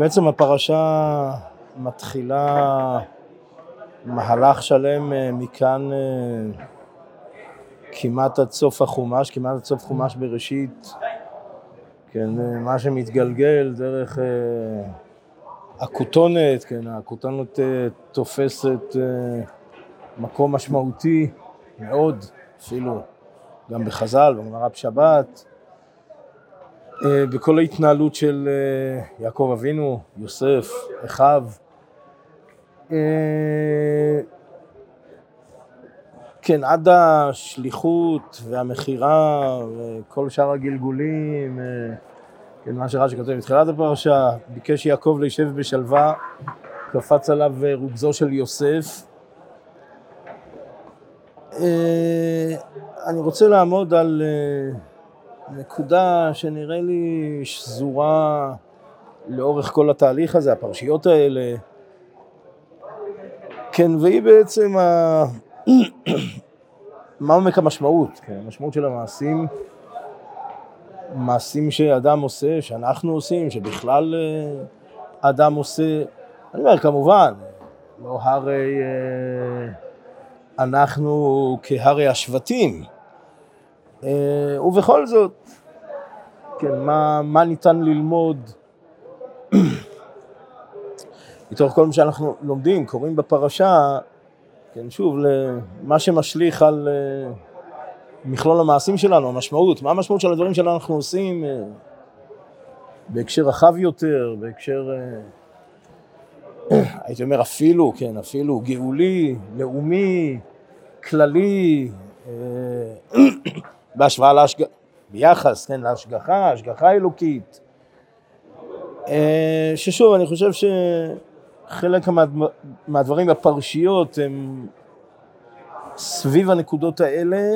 בעצם הפרשה מתחילה מהלך שלם אה, מכאן אה, כמעט עד סוף החומש, כמעט עד סוף חומש בראשית, כן, אה, מה שמתגלגל דרך הכותונת, כן, הכותונת תופסת מקום משמעותי מאוד, אפילו גם בחז"ל, בגמרא בשבת, בכל ההתנהלות של יעקב אבינו, יוסף, אחיו. כן, עד השליחות והמכירה וכל שאר הגלגולים, כן, מה שרש"י כותב בתחילת הפרשה, ביקש יעקב להישב בשלווה, קפץ עליו רוגזו של יוסף. אני רוצה לעמוד על נקודה שנראה לי שזורה לאורך כל התהליך הזה, הפרשיות האלה. כן, והיא בעצם ה... מה עומק המשמעות? כן, המשמעות של המעשים, מעשים שאדם עושה, שאנחנו עושים, שבכלל אה, אדם עושה. אני אומר, כמובן, לא הרי אה, אנחנו כהרי השבטים. אה, ובכל זאת, כן, מה, מה ניתן ללמוד? מתוך כל מה שאנחנו לומדים, קוראים בפרשה, כן, שוב, למה שמשליך על uh, מכלול המעשים שלנו, המשמעות, מה המשמעות של הדברים שאנחנו עושים uh, בהקשר רחב יותר, בהקשר, uh, הייתי אומר אפילו, כן, אפילו גאולי, לאומי, כללי, בהשוואה להשגחה, ביחס, כן, להשגחה, השגחה אלוקית. Uh, ששוב, אני חושב ש... חלק מהדברים בפרשיות הם סביב הנקודות האלה,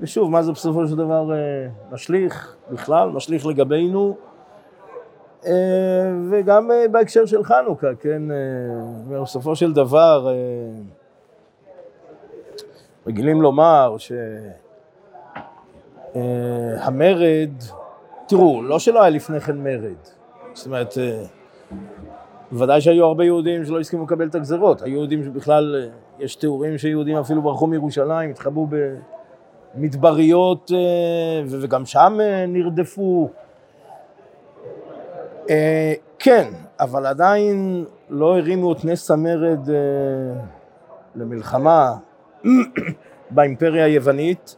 ושוב, מה זה בסופו של דבר אה, משליך בכלל, משליך לגבינו, אה, וגם אה, בהקשר של חנוכה, כן, בסופו של דבר רגילים לומר שהמרד, תראו, לא שלא היה לפני כן מרד, זאת אומרת, בוודאי שהיו הרבה יהודים שלא הסכימו לקבל את הגזרות. היו יהודים שבכלל, יש תיאורים שיהודים אפילו ברחו מירושלים, התחבאו במדבריות, אה, וגם שם אה, נרדפו. אה, כן, אבל עדיין לא הרימו את נס המרד למלחמה באימפריה היוונית.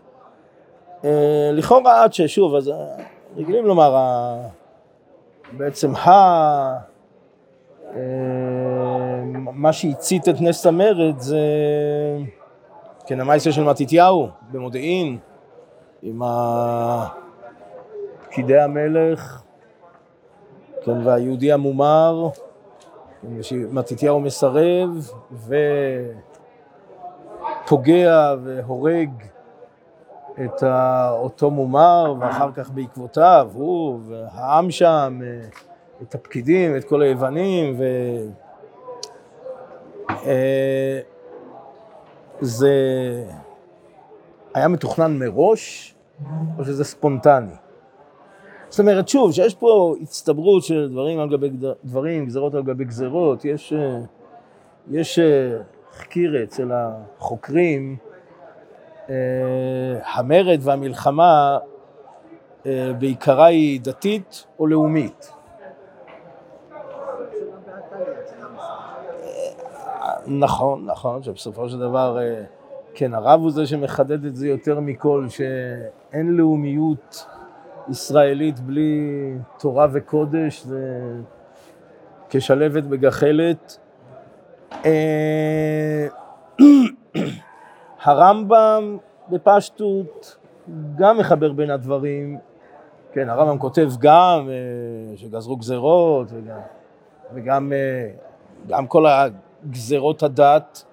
לכאורה עד ששוב, אז רגילים לומר, בעצם ה... אה, מה שהצית את נס המרד זה כן המייסר של מתתיהו במודיעין עם פקידי המלך כן, והיהודי המומר מתתיהו מסרב ופוגע והורג את אותו מומר ואחר כך בעקבותיו הוא והעם שם אה, את הפקידים, את כל היוונים, ו... אה, זה היה מתוכנן מראש, או שזה ספונטני? זאת אומרת, שוב, שיש פה הצטברות של דברים על גבי דברים, גזרות על גבי גזרות, יש, אה, יש חקיר אצל החוקרים, המרד והמלחמה בעיקרה היא דתית או לאומית. נכון, נכון, שבסופו של דבר, אה, כן, הרב הוא זה שמחדד את זה יותר מכל, שאין לאומיות ישראלית בלי תורה וקודש, זה כשלבת בגחלת. אה, הרמב"ם בפשטות גם מחבר בין הדברים, כן, הרמב"ם כותב גם אה, שגזרו גזרות וגם, וגם גם כל גזרות הדת,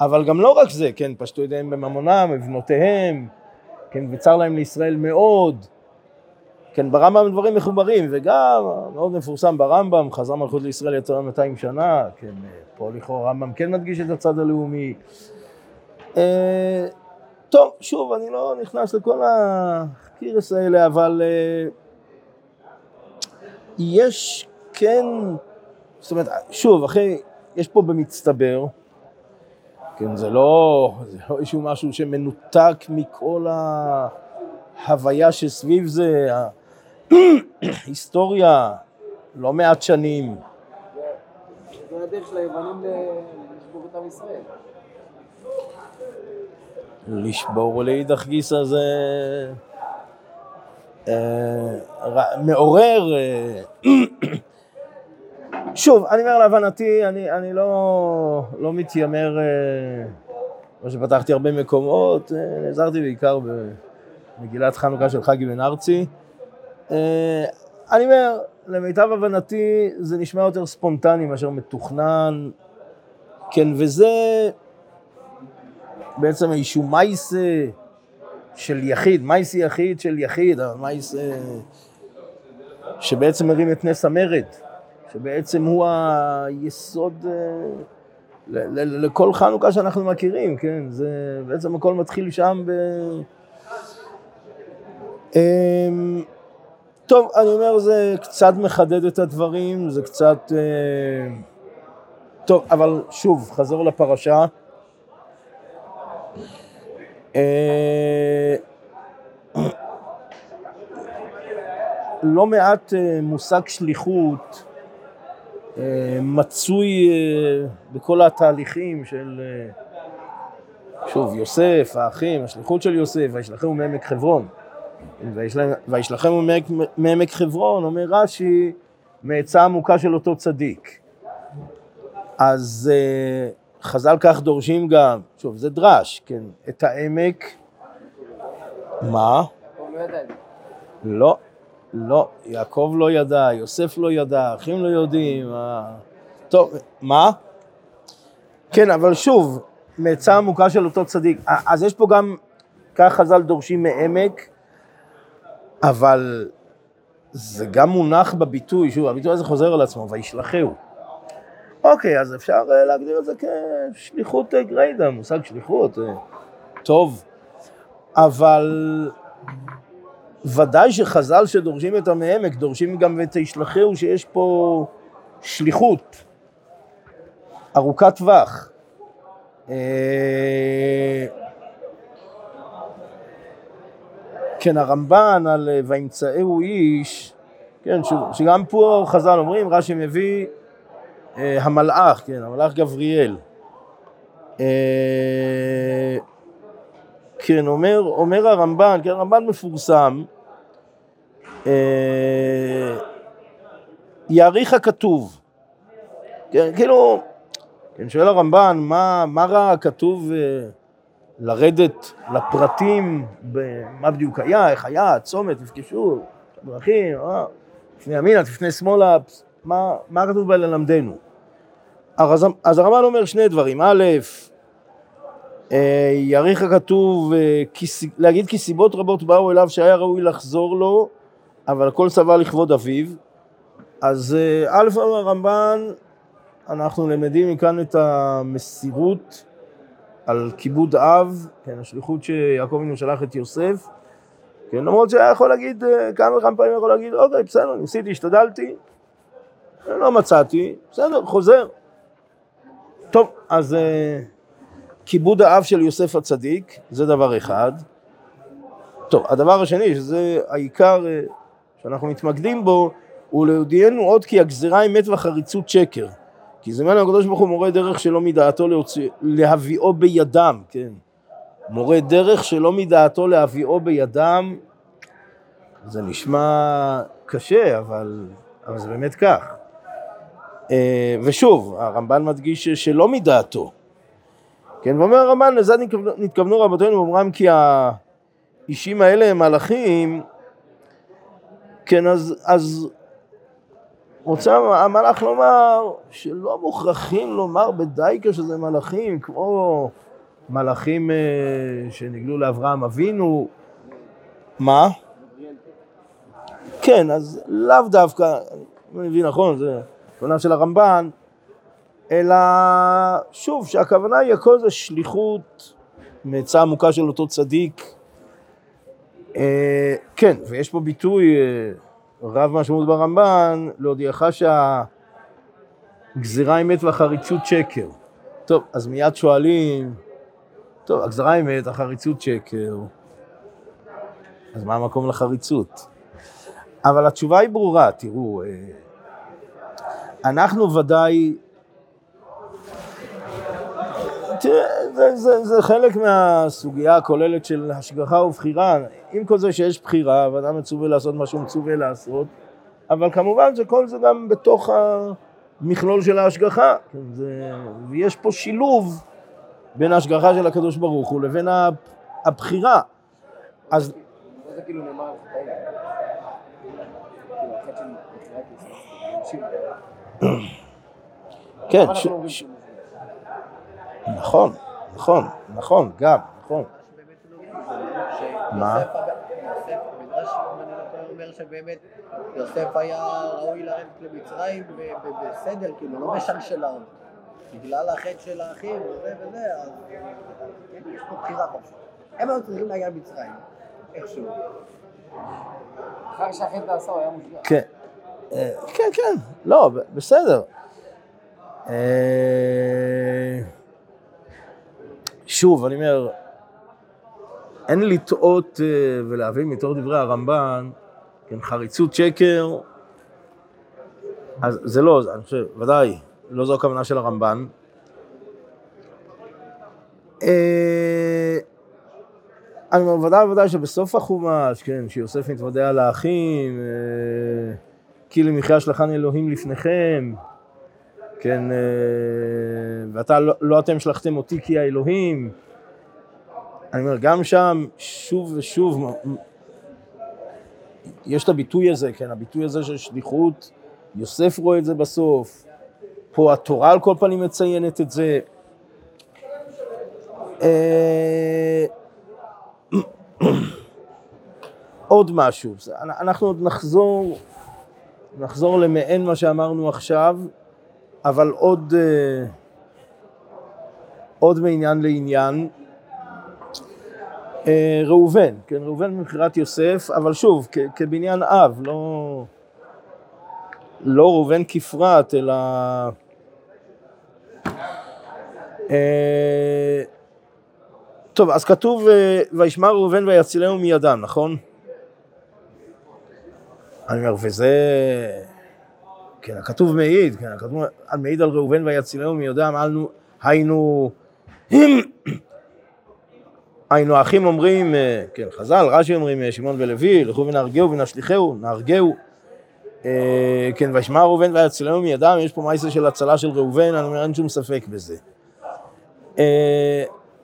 אבל גם לא רק זה, כן, פשטו ידיהם בממונם, בבנותיהם, כן, וצר להם לישראל מאוד, כן, ברמב"ם דברים מחוברים, וגם מאוד מפורסם ברמב"ם, חזר מלכות לישראל יצא 200 שנה, כן, פה לכאורה הרמב"ם כן מדגיש את הצד הלאומי. טוב, שוב, אני לא נכנס לכל הקירס האלה, אבל אה, יש כן, זאת אומרת, שוב, אחרי, יש פה במצטבר, כן, זה לא, זה לא איזשהו משהו שמנותק מכל ההוויה שסביב זה, ההיסטוריה, לא מעט שנים. זה הדרך של היוונים לשבור את עם ישראל. לשבור לאידך גיסא זה אה, מעורר. אה, שוב, אני אומר להבנתי, אני, אני לא, לא מתיימר, אה, כמו שפתחתי הרבה מקומות, נעזרתי בעיקר במגילת חנוכה של חגי בן ארצי. אני אומר, למיטב הבנתי זה נשמע יותר ספונטני מאשר מתוכנן, כן, וזה בעצם איזשהו מייס של יחיד, מייס יחיד של יחיד, מייס שבעצם מרים את נס המרד, שבעצם הוא היסוד אה, לכל חנוכה שאנחנו מכירים, כן, זה בעצם הכל מתחיל שם ב... אמ, טוב, אני אומר, זה קצת מחדד את הדברים, זה קצת... אה, טוב, אבל שוב, חזור לפרשה. אה, לא מעט אה, מושג שליחות מצוי בכל התהליכים של, שוב, יוסף, האחים, השליחות של יוסף, וישלחו מעמק חברון. וישלחם מעמק חברון, אומר רש"י, מעצה עמוקה של אותו צדיק. אז חז"ל כך דורשים גם, שוב, זה דרש, כן, את העמק, מה? לא, לא, יעקב לא ידע, יוסף לא ידע, אחים לא יודעים. טוב, מה? כן, אבל שוב, מעצה עמוקה של אותו צדיק. אז יש פה גם, כך חז"ל דורשים מעמק, אבל זה גם מונח בביטוי, שוב, הביטוי הזה חוזר על עצמו, וישלחהו. אוקיי, אז אפשר אה, להגדיר את זה כשליחות אה, גריידה, מושג שליחות, אה, טוב, אבל ודאי שחז"ל שדורשים את המעמק, דורשים גם את הישלחהו שיש פה שליחות. ארוכת טווח. כן, הרמב"ן על אה, וימצאהו איש, כן, שגם פה חז"ל אומרים, רש"י מביא המלאך, כן, המלאך גבריאל. אה, כן, אומר, אומר הרמב"ן, כן, הרמב"ן מפורסם, אה, יעריך הכתוב. כן, כאילו, כן, שואל הרמב"ן, מה, מה רע הכתוב אה, לרדת לפרטים, מה בדיוק היה, איך היה, צומת, נפגשו, דרכים, אה, תפנה ימינה, תפנה שמאלה, מה, מה כתוב בה ללמדנו? אז, אז הרמב"ן אומר שני דברים, א', אה, יאריך הכתוב אה, להגיד כי סיבות רבות באו אליו שהיה ראוי לחזור לו, אבל הכל סבל לכבוד אביו. אז א', הרמב"ן, אנחנו למדים מכאן את המסירות על כיבוד אב, כן, השליחות שיעקב אבינו שלח את יוסף, כן, למרות שהיה יכול להגיד, אה, כמה וכמה פעמים יכול להגיד, אוקיי, בסדר, ניסיתי, השתדלתי, לא מצאתי, בסדר, חוזר. טוב, אז אה, כיבוד האב של יוסף הצדיק, זה דבר אחד. טוב, הדבר השני, שזה העיקר אה, שאנחנו מתמקדים בו, הוא להודיענו עוד כי הגזירה היא מת וחריצות שקר. כי זמן הקדוש ברוך הוא מורה דרך שלא מדעתו להוציא, להביאו בידם, כן. מורה דרך שלא מדעתו להביאו בידם, זה נשמע קשה, אבל, אבל זה באמת כך. אה, ושוב, הרמב"ן מדגיש שלא מדעתו. כן, ואומר הרמב"ן, לזה נתכוונו רבותינו ואומרם כי האישים האלה הם מלאכים, כן, אז, אז רוצה המלאך לומר שלא מוכרחים לומר בדייקה שזה מלאכים, כמו מלאכים אה, שנגלו לאברהם אבינו. מה? כן, אז לאו דווקא, אני מבין נכון, זה כוונה של הרמב"ן, אלא שוב, שהכוונה היא הכל זה שליחות מעצה עמוקה של אותו צדיק. אה, כן, ויש פה ביטוי, אה, רב משמעות ברמב"ן, להודיעך שהגזירה אמת והחריצות שקר. טוב, אז מיד שואלים, טוב, הגזירה אמת, החריצות שקר, אז מה המקום לחריצות? אבל התשובה היא ברורה, תראו, אה, אנחנו ודאי, תראה, זה, זה, זה חלק מהסוגיה הכוללת של השגחה ובחירה, עם כל זה שיש בחירה, ואדם מצווה לעשות מה שהוא מצווה לעשות, אבל כמובן שכל זה גם בתוך המכלול של ההשגחה, כן, זה, ויש פה שילוב בין ההשגחה של הקדוש ברוך הוא לבין הבחירה. אז... זה כאילו נאמר כן, ש... נכון, נכון, נכון, גם, נכון. מה? אומר שבאמת יוסף היה ראוי לרדת למצרים בסדר, כאילו, לא בשלשלאות. בגלל החטא של האחים וזה וזה, אז כן, יש פה בחירה חופשית. הם היו צריכים להגיע למצרים, איכשהו. אחר שהחטא הוא היה מושגח. כן, כן, כן, לא, בסדר. אה, שוב, אני אומר, אין לטעות אה, ולהבין מתוך דברי הרמב"ן, כן, חריצות שקר, אז זה לא, אני חושב, ודאי, לא זו הכוונה של הרמב"ן. אה, אני אומר, ודאי וודאי שבסוף החומש, כן, שיוסף מתוודע לאחים, כי למחיה שלחן אלוהים לפניכם, כן, אה, ואתה, לא, לא אתם שלחתם אותי כי האלוהים. אני אומר, גם שם, שוב ושוב, יש את הביטוי הזה, כן, הביטוי הזה של שליחות, יוסף רואה את זה בסוף, פה התורה על כל פנים מציינת את זה. אה, עוד משהו, אנחנו עוד נחזור, נחזור למעין מה שאמרנו עכשיו, אבל עוד, אה, עוד מעניין לעניין. אה, ראובן, כן, ראובן ממכירת יוסף, אבל שוב, כבניין אב, לא, לא ראובן כפרט, אלא... אה, טוב, אז כתוב, וישמע ראובן ויצילהו מידם, נכון? אני אומר, וזה... כן, הכתוב מעיד, כן, הכתוב מעיד על ראובן ויצילהו מידם, היינו, היינו, האחים אומרים, אה, כן, חז"ל, רש"י אומרים, אה, שמעון ולוי, לכו ונהרגהו ונשליכהו, נהרגהו. אה, כן, וישמע ראובן ויצילהו מידם, יש פה מעשה של הצלה של ראובן, אני אומר, אין שום ספק בזה.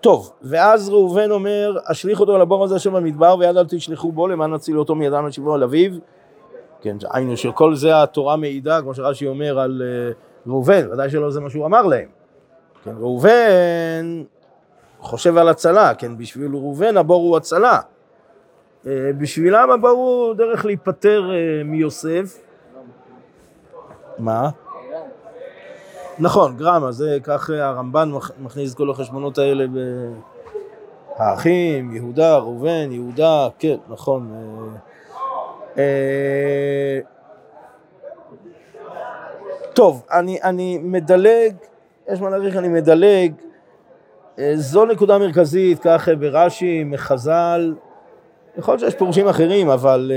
טוב, ואז ראובן אומר, אשליך אותו לבור הזה שבמדבר, ויד אל תשלחו בו, למען נציל אותו מידם לשבו על אביו. כן, היינו שכל זה התורה מעידה, כמו שרש"י אומר על אה, ראובן, ודאי שלא זה מה שהוא אמר להם. כן, ראובן חושב על הצלה, כן, בשביל ראובן הבור הוא הצלה. אה, בשבילם הבור הוא דרך להיפטר אה, מיוסף. מה? נכון, גרמה, זה כך הרמב"ן מכ- מכניס כל החשבונות האלה ב... האחים, יהודה, ראובן, יהודה, כן, נכון. אה, טוב, אני, אני מדלג, יש מה להעריך, אני מדלג. אה, זו נקודה מרכזית, כך אה, ברש"י, מחז"ל. יכול להיות שיש פירושים אחרים, אבל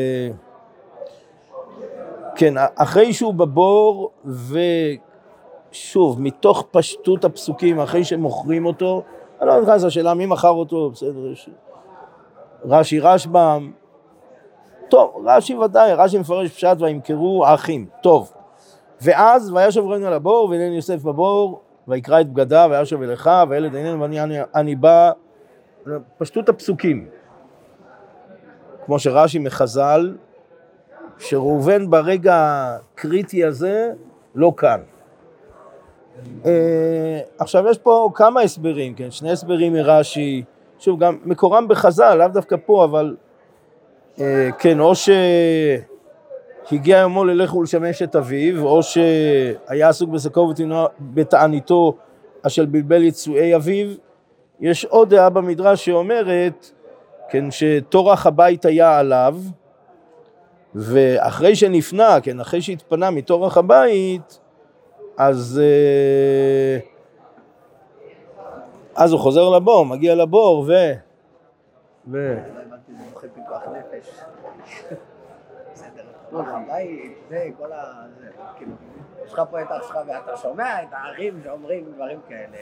כן, אחרי שהוא בבור, ושוב, מתוך פשטות הפסוקים, אחרי שמוכרים אותו, אני לא נכנס לשאלה מי מכר אותו, בסדר, יש רש"י רשב"ם, טוב, רש"י ודאי, רש"י מפרש פשט וימכרו האחים, טוב. ואז וישב ראינו על הבור, והנה יוסף בבור, ויקרא את בגדיו, וישב אל אחיו, וילד איננו ואני אני, אני בא, פשטות הפסוקים. כמו שרש"י מחז"ל, שראובן ברגע הקריטי הזה לא כאן. אה, עכשיו יש פה כמה הסברים, כן, שני הסברים מרש"י, שוב גם מקורם בחז"ל, לאו דווקא פה, אבל כן, או שהגיע יומו ללך ולשמש את אביו, או שהיה עסוק בשקו בתעניתו אשר בלבל יצואי אביו. יש עוד דעה במדרש שאומרת, כן, שטורח הבית היה עליו, ואחרי שנפנה, כן, אחרי שהתפנה מתורך הבית, אז, אה, אז הוא חוזר לבור, מגיע לבור, ו... ו... לא הבנתי, זה מוכר פיקוח נפש. בסדר, כל הבית, זה, כל ה... כאילו, יש לך פה את אח שלך ואתה שומע את האחים שאומרים דברים כאלה.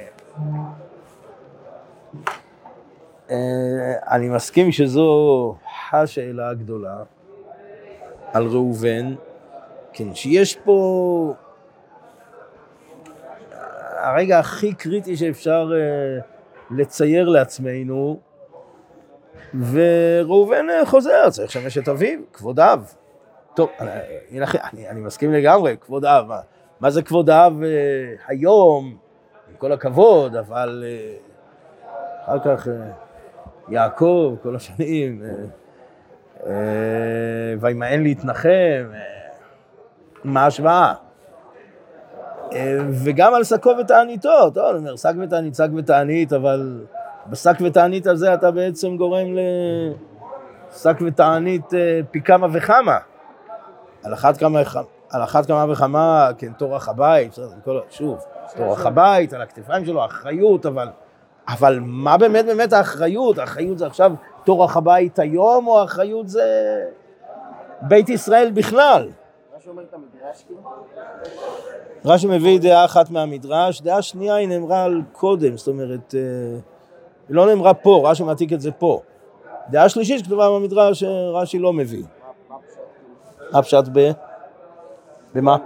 אה, אני מסכים שזו השאלה הגדולה על ראובן, כן, שיש פה הרגע הכי קריטי שאפשר אה, לצייר לעצמנו, וראובן אה, חוזר, צריך לשמש את אביו, כבוד אב. טוב, אני, אני, אני מסכים לגמרי, כבוד אב. מה, מה זה כבוד אב אה, היום, עם כל הכבוד, אבל אה, אחר כך אה, יעקב, כל השנים, אה, אה, וימאן להתנחם, אה, מה ההשוואה? אה, וגם על שקו ותעניתו, טוב, אני אומר, שק ותענית, שק ותענית, אבל בשק ותענית הזה אתה בעצם גורם לשק ותענית אה, פי כמה וכמה. על אחת כמה, על אחת כמה וכמה, כן, טורח הבית, שוב, טורח הבית, על הכתפיים שלו, אחריות, אבל, אבל מה באמת באמת האחריות? האחריות זה עכשיו טורח הבית היום, או האחריות זה בית ישראל בכלל? רש"י מביא דעה אחת מהמדרש, דעה שנייה היא נאמרה על קודם, זאת אומרת, אה, היא לא נאמרה פה, רש"י מעתיק את זה פה. דעה שלישית שכתובה במדרש, אה, רש"י לא מביא. מה הפשט? ב... במה?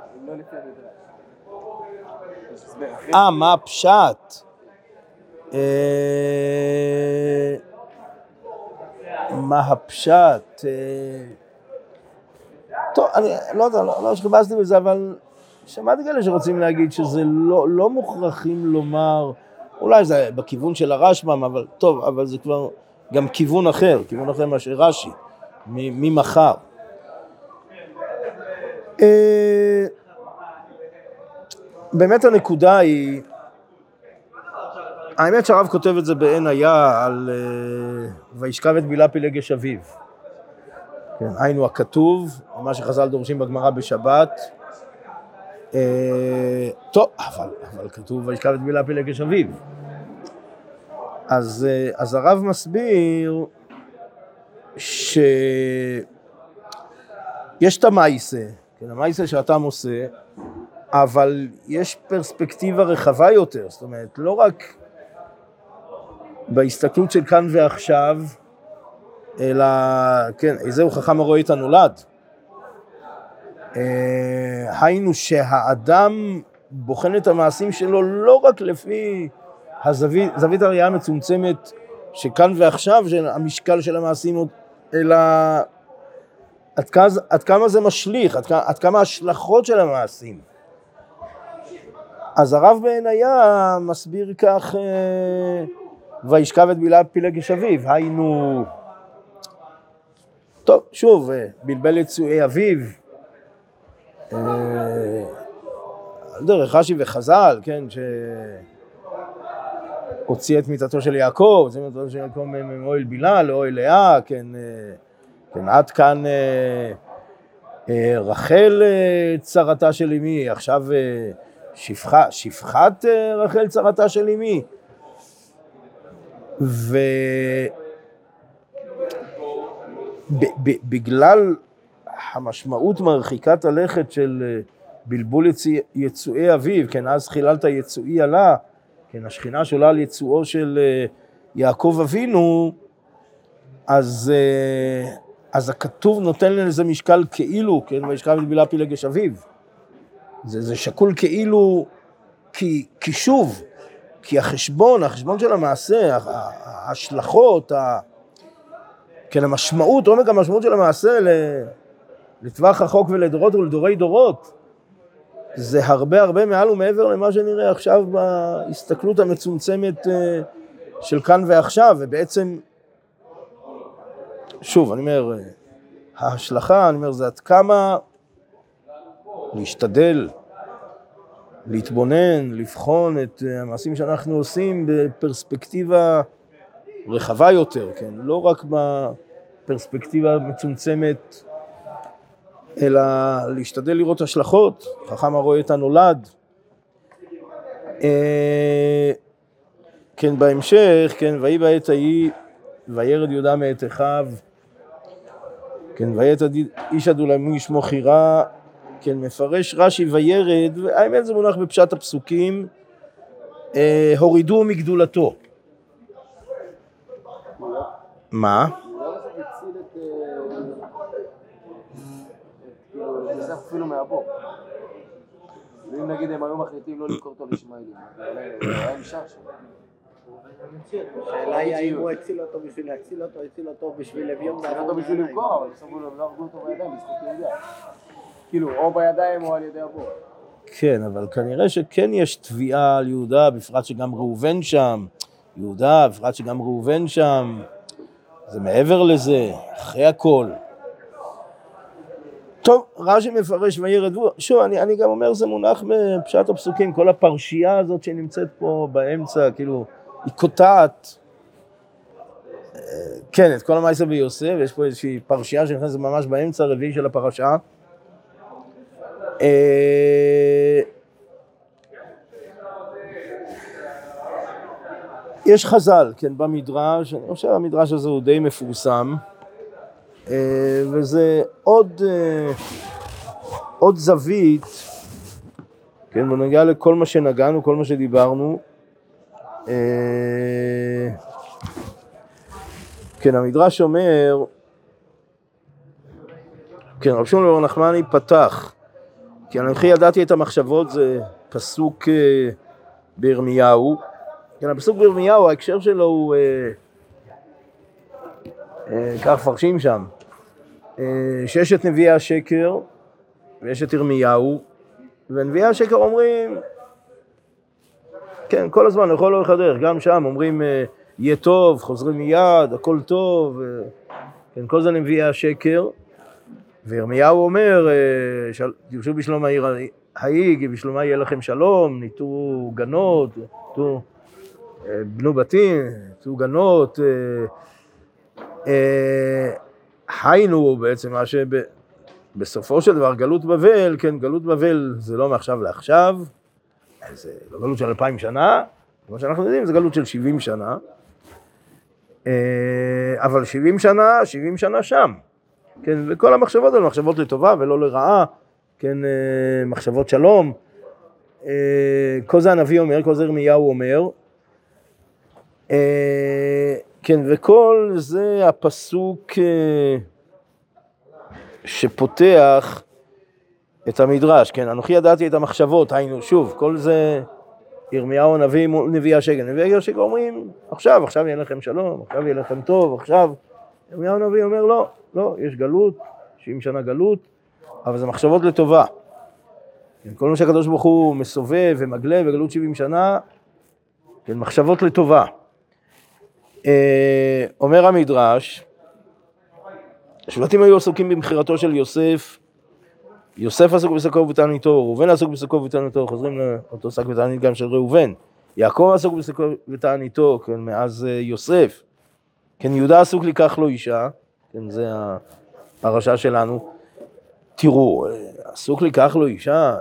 אה, מה הפשט? אה, מה הפשט? אה, טוב, אני לא יודע, לא לא שחיפשתי בזה, אבל שמעתי כאלה שרוצים להגיד שזה לא, לא מוכרחים לומר, אולי זה בכיוון של הרשב"ם, אבל טוב, אבל זה כבר גם כיוון אחר, כיוון אחר מאשר רש"י, ממחר. אה, באמת הנקודה היא, האמת שהרב כותב את זה בעין היה על אה, וישכב את בילה פילגש אביו. כן, היינו הכתוב, מה שחז"ל דורשים בגמרא בשבת. אה, טוב, אבל, אבל כתוב וישכב את בילה פילגש אביו. אז, אה, אז הרב מסביר שיש את המייסה, כן, המייסה שאתה עושה, אבל יש פרספקטיבה רחבה יותר, זאת אומרת, לא רק בהסתכלות של כאן ועכשיו, אלא, כן, איזהו חכם הרואה את הנולד. אה, היינו שהאדם בוחן את המעשים שלו לא רק לפי הזווית, זווית הראייה המצומצמת שכאן ועכשיו, המשקל של המעשים, אלא עד כמה, עד כמה זה משליך, עד, עד כמה ההשלכות של המעשים. אז הרב בעיניה מסביר כך, אה, וישכב את בילה פילגש אביו, היינו, טוב, שוב, אה, בלבל יצואי אביו, דרך רש"י וחז"ל, כן, שהוציא את מיתתו של יעקב, את מיתתו של יעקב מאוהל בילה לאוהל לאה, כן, אה, כן, עד כאן אה, אה, רחל אה, צרתה של אמי, עכשיו אה, שפחה, שפחת אה, רחל צרתה של אמי. ו... ב- המשמעות מרחיקת הלכת של אה, בלבול יציא- יצואי אביו, כן, אז חיללת יצואי עלה, כן, השכינה שעולה על יצואו של אה, יעקב אבינו, אז, אה, אז הכתוב נותן לזה משקל כאילו, כן, וישכב את בילה פילגש אביו. זה, זה שקול כאילו, כי, כי שוב, כי החשבון, החשבון של המעשה, ההשלכות, ה- כן, המשמעות, עומק המשמעות של המעשה לטווח רחוק ולדורות ולדורי דורות, זה הרבה הרבה מעל ומעבר למה שנראה עכשיו בהסתכלות המצומצמת אה, של כאן ועכשיו, ובעצם, שוב, אני אומר, אה, ההשלכה, אני אומר, זה עד כמה להשתדל, להתבונן, לבחון את אה, המעשים שאנחנו עושים בפרספקטיבה רחבה יותר, כן? לא רק בפרספקטיבה המצומצמת אלא להשתדל לראות השלכות, חכם הרואה את הנולד. אה, כן, בהמשך, כן, ויהי בעת ההיא, וירד יהודה מאת אחיו, כן, וית איש אדולמי שמו חירה, כן, מפרש רש"י וירד, והאמת זה מונח בפשט הפסוקים, אה, הורידו מגדולתו. מה? לא זה הציל את... אה, את, כאילו, את יוסף אפילו מהבור. ואם נגיד הם היו מחליטים לא למכור אותו לישמעאלים, הוא היה נשאר שם. השאלה היא האם הוא הציל אותו בשביל להציל אותו, הציל אותו בשביל אביון היה אותו בשביל למכור, אבל שמו לב, לא הרגו אותו בידיים, בזכות יהודה. כאילו, או בידיים או על ידי הבור. כן, אבל כנראה שכן יש תביעה על יהודה, בפרט שגם ראובן שם. יהודה, בפרט שגם ראובן שם. זה מעבר לזה, אחרי הכל. טוב, רש"י מפרש וירד והוא, שוב, אני, אני גם אומר, זה מונח בפשט הפסוקים, כל הפרשייה הזאת שנמצאת פה באמצע, כאילו, היא קוטעת, אה, כן, את כל המעשה ביוסף, יש פה איזושהי פרשייה שנכנסת ממש באמצע הרביעי של הפרשה. אה, יש חז"ל, כן, במדרש, אני חושב שהמדרש הזה הוא די מפורסם, וזה עוד, אה, עוד זווית, כן, בנוגע לכל מה שנגענו, כל מה שדיברנו. אה, כן, המדרש אומר, כן, רב שמעון נחמני פתח, כי אנוכי ידעתי את המחשבות, זה פסוק בירמיהו. כן, הפסוק בירמיהו, ההקשר שלו הוא, אה, אה, כך מפרשים שם, אה, שיש את נביאי השקר ויש את ירמיהו, ונביאי השקר אומרים, כן, כל הזמן, לכל אורך הדרך, גם שם אומרים, אה, יהיה טוב, חוזרים מיד, הכל טוב, אה, כן, כל זה נביאי השקר, וירמיהו אומר, אה, תרשו בשלום העיר ההיא, בשלומה יהיה לכם שלום, ניתו גנות, ניתו... בנו בתים, יצאו גנות, אה, אה, היינו בעצם מה שבסופו של דבר גלות בבל, כן, גלות בבל זה לא מעכשיו לעכשיו, זה לא גלות של אלפיים שנה, כמו שאנחנו יודעים זה גלות של שבעים שנה, אה, אבל שבעים שנה, שבעים שנה שם, כן, וכל המחשבות האלה מחשבות לטובה ולא לרעה, כן, מחשבות שלום, כל זה הנביא אומר, כל זה ירמיהו אומר, אה, כן, וכל זה הפסוק אה, שפותח את המדרש, כן, אנוכי ידעתי את המחשבות, היינו, שוב, כל זה ירמיהו הנביא מול נביא השקר, נביאי השקר אומרים, עכשיו, עכשיו יהיה לכם שלום, עכשיו יהיה לכם טוב, עכשיו, ירמיהו הנביא אומר, לא, לא, יש גלות, 70 שנה גלות, אבל זה מחשבות לטובה. כן, כל מה שהקדוש ברוך הוא מסובב ומגלה בגלות 70 שנה, כן, מחשבות לטובה. אה, אומר המדרש, השבטים היו עסוקים במכירתו של יוסף, יוסף עסוק בשקו ובתעניתו, ראובן עסוק בשקו ובתעניתו, חוזרים לאותו שק ותענית גם של ראובן, יעקב עסוק בשקו ותעניתו, כן, מאז אה, יוסף, כן, יהודה עסוק לקח לו אישה, כן, זה הפרשה שלנו, תראו, אה, עסוק לקח לו אישה,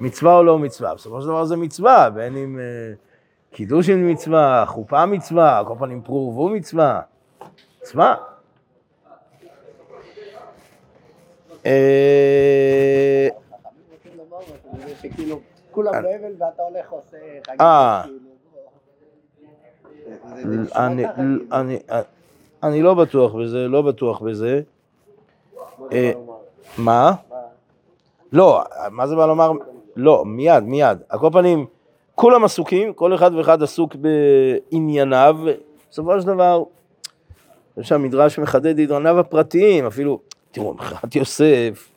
מצווה או לא מצווה, בסופו של דבר זה מצווה, בין אם... קידוש עם מצווה, חופה מצווה, כל פנים פרו ורבו מצווה, מצווה. אה, אה. אני לא בטוח בזה, לא בטוח בזה. אה, מה? לא, מה זה בא לומר? לא, מיד, מיד. על כל פנים, כולם עסוקים, כל אחד ואחד עסוק בענייניו, בסופו של דבר, אני חושב שהמדרש מחדד את ענייניו הפרטיים, אפילו, תראו, מכירת יוסף,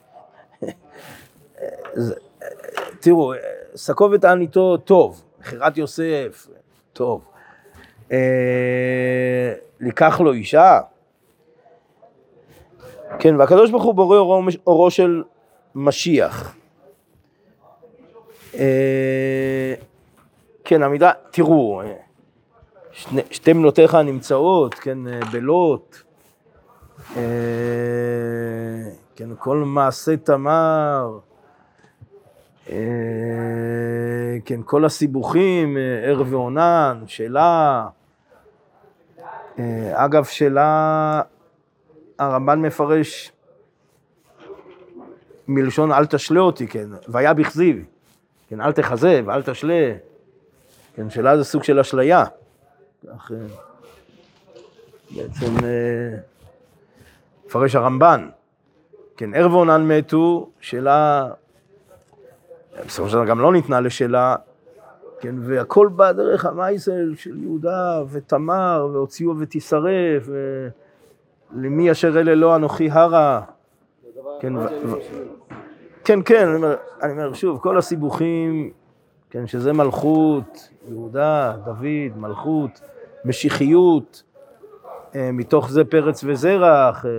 תראו, שקו ותעניתו טוב, מכירת יוסף, טוב. אה, לקח לו אישה, כן, והקדוש ברוך הוא בורא אורו, אורו של משיח. אה, כן, תראו, שני, שתי בנותיך נמצאות, כן, בלוט, אה, כן, כל מעשה תמר, אה, כן, כל הסיבוכים, אה, ערב ועונן, שאלה. אה, אגב, שאלה, הרמב"ן מפרש מלשון אל תשלה אותי, כן, והיה בכזיב, כן, אל תחזה ואל תשלה, כן, שאלה זה סוג של אשליה. כך אה, בעצם אה, מפרש הרמב"ן. כן, ערב ועונן מתו, שאלה, בסופו של דבר גם לא ניתנה לשאלה, כן, והכל בא דרך המייסל של יהודה ותמר, והוציאו ותשרף, ולמי אשר אלה לא אנוכי הרה. כן, כן, כן, אני אומר, אני אומר שוב, כל הסיבוכים, כן, שזה מלכות, יהודה, דוד, מלכות, משיחיות, אה, מתוך זה פרץ וזרח. אה,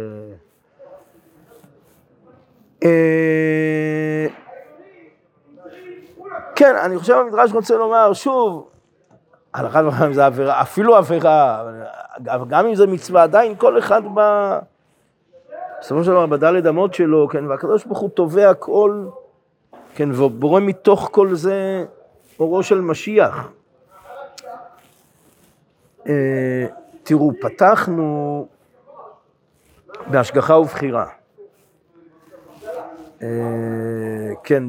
אה, כן, אני חושב המדרש רוצה לומר, שוב, על אחת וחיים זה עבירה, אפילו עבירה, גם אם זה מצווה, עדיין כל אחד ב... בסופו של דבר בדלת אמות שלו, כן, והקדוש ברוך הוא תובע כל, כן, ובורא מתוך כל זה אורו של משיח. אה, תראו, פתחנו בהשגחה ובחירה. אה, כן,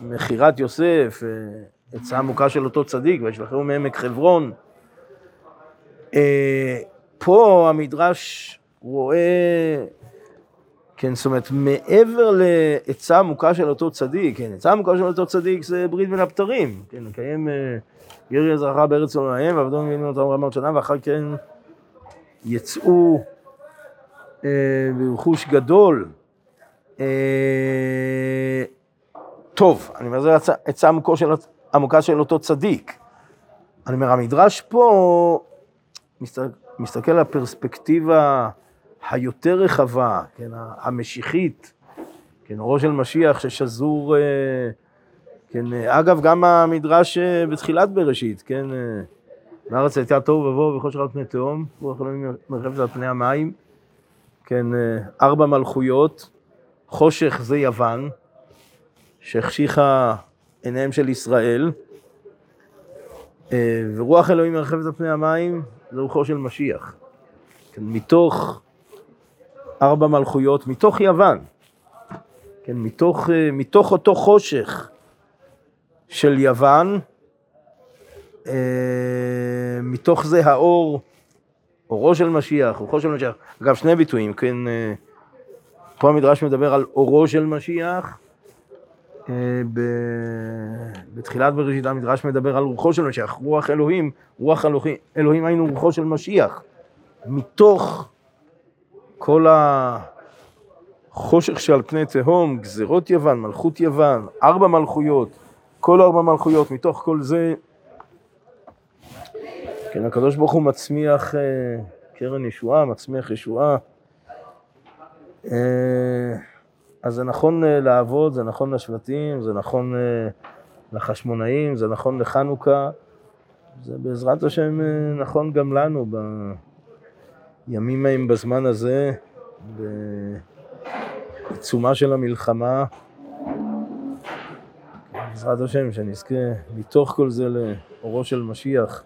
במכירת יוסף, אה, עצה עמוקה של אותו צדיק, וישלחו מעמק חברון. פה המדרש רואה, כן, זאת אומרת, מעבר לעצה עמוקה של אותו צדיק, כן, עצה עמוקה של אותו צדיק זה ברית בין הבתרים, כן, לקיים ירי אזרחה בארץ עולמיהם, ועבדו מבינים אותם רמות שנה, ואחר כן יצאו אה, ברכוש גדול. אה, טוב, אני אומר, זו עצה עמוקה של, עמוקה של אותו צדיק. אני אומר, המדרש פה מסתכל על הפרספקטיבה היותר רחבה, כן, המשיחית, כן, אורו של משיח ששזור, אה, כן, אגב, גם המדרש אה, בתחילת בראשית, כן, אה, בארץ הייתה תוהו ובוהו וחושך על פני תהום, רוח אלוהים מרחבת על פני המים, כן, ארבע מלכויות, חושך זה יוון, שהחשיכה עיניהם של ישראל, ורוח אלוהים מרחבת על פני המים, זה רוחו של משיח. כן, מתוך ארבע מלכויות, מתוך יוון, כן, מתוך, מתוך אותו חושך של יוון, מתוך זה האור, אורו של משיח, רוחו של משיח, אגב שני ביטויים, כן, פה המדרש מדבר על אורו של משיח, בתחילת בראשית המדרש מדבר על רוחו של משיח, רוח אלוהים, רוח אלוהים, אלוהים היינו רוחו של משיח. מתוך כל החושך שעל פני תהום, גזרות יוון, מלכות יוון, ארבע מלכויות, כל ארבע מלכויות, מתוך כל זה, כן, הקדוש ברוך הוא מצמיח קרן ישועה, מצמיח ישועה. אז זה נכון לעבוד, זה נכון לשבטים, זה נכון לחשמונאים, זה נכון לחנוכה, זה בעזרת השם נכון גם לנו בימים ההם בזמן הזה, בעיצומה של המלחמה. בעזרת השם, שנזכה מתוך כל זה לאורו של משיח.